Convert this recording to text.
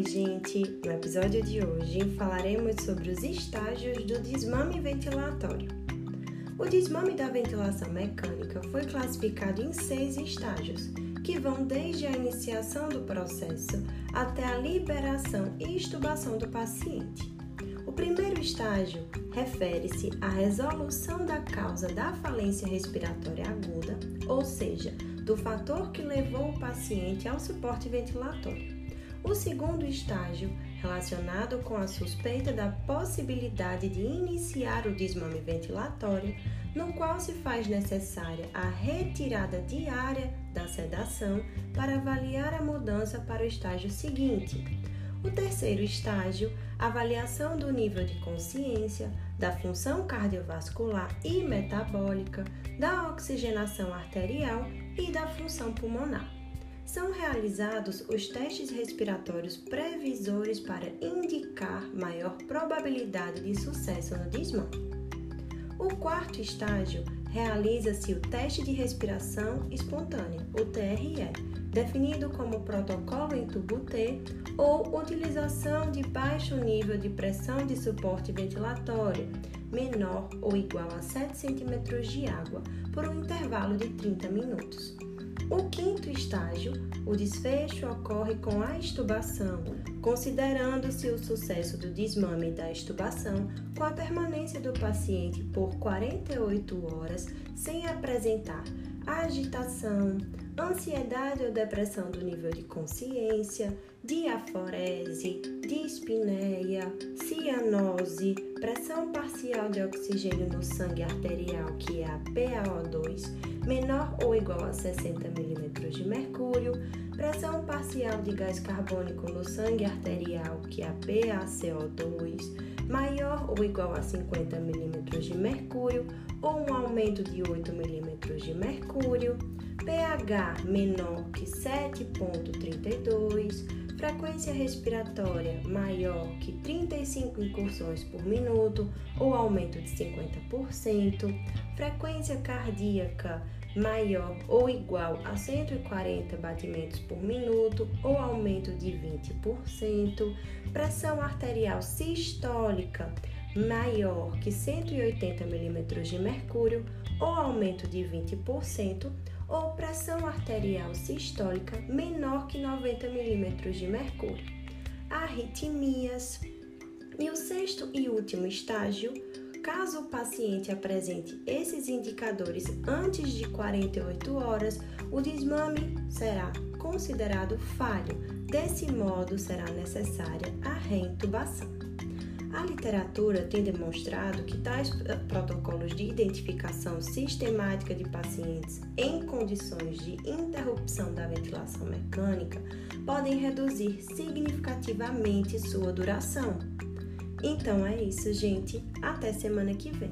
Oi, gente! No episódio de hoje falaremos sobre os estágios do desmame ventilatório. O desmame da ventilação mecânica foi classificado em seis estágios, que vão desde a iniciação do processo até a liberação e extubação do paciente. O primeiro estágio refere-se à resolução da causa da falência respiratória aguda, ou seja, do fator que levou o paciente ao suporte ventilatório. O segundo estágio, relacionado com a suspeita da possibilidade de iniciar o desmame ventilatório, no qual se faz necessária a retirada diária da sedação para avaliar a mudança para o estágio seguinte. O terceiro estágio, avaliação do nível de consciência, da função cardiovascular e metabólica, da oxigenação arterial e da função pulmonar. São realizados os testes respiratórios previsores para indicar maior probabilidade de sucesso no desmame. O quarto estágio realiza-se o teste de respiração espontânea, o TRE, definido como protocolo em tubo T ou utilização de baixo nível de pressão de suporte ventilatório, menor ou igual a 7 cm de água, por um intervalo de 30 minutos. O quinto estágio, o desfecho ocorre com a estubação, considerando-se o sucesso do desmame da estubação com a permanência do paciente por 48 horas sem apresentar agitação, ansiedade ou depressão do nível de consciência, diaforese, dispneia, cianose, pressão parcial de oxigênio no sangue arterial, que é a PaO2, menor ou igual a 60 mm de mercúrio, pressão parcial de gás carbônico no sangue arterial, que é a PaCO2, maior ou igual a 50 mm de mercúrio ou um aumento de 8 mm de mercúrio, pH menor que 7,32, frequência respiratória maior que 35 incursões por minuto ou aumento de 50%, frequência cardíaca maior ou igual a 140 batimentos por minuto ou aumento de 20%, pressão arterial sistólica maior que 180 mm de mercúrio ou aumento de 20%, ou pressão arterial sistólica menor que 90 mm de mercúrio. Arritmias. E o sexto e último estágio, caso o paciente apresente esses indicadores antes de 48 horas, o desmame será considerado falho. Desse modo, será necessária a reintubação. A literatura tem demonstrado que tais eh, protocolos de identificação sistemática de pacientes em condições de interrupção da ventilação mecânica podem reduzir significativamente sua duração. Então é isso, gente. Até semana que vem.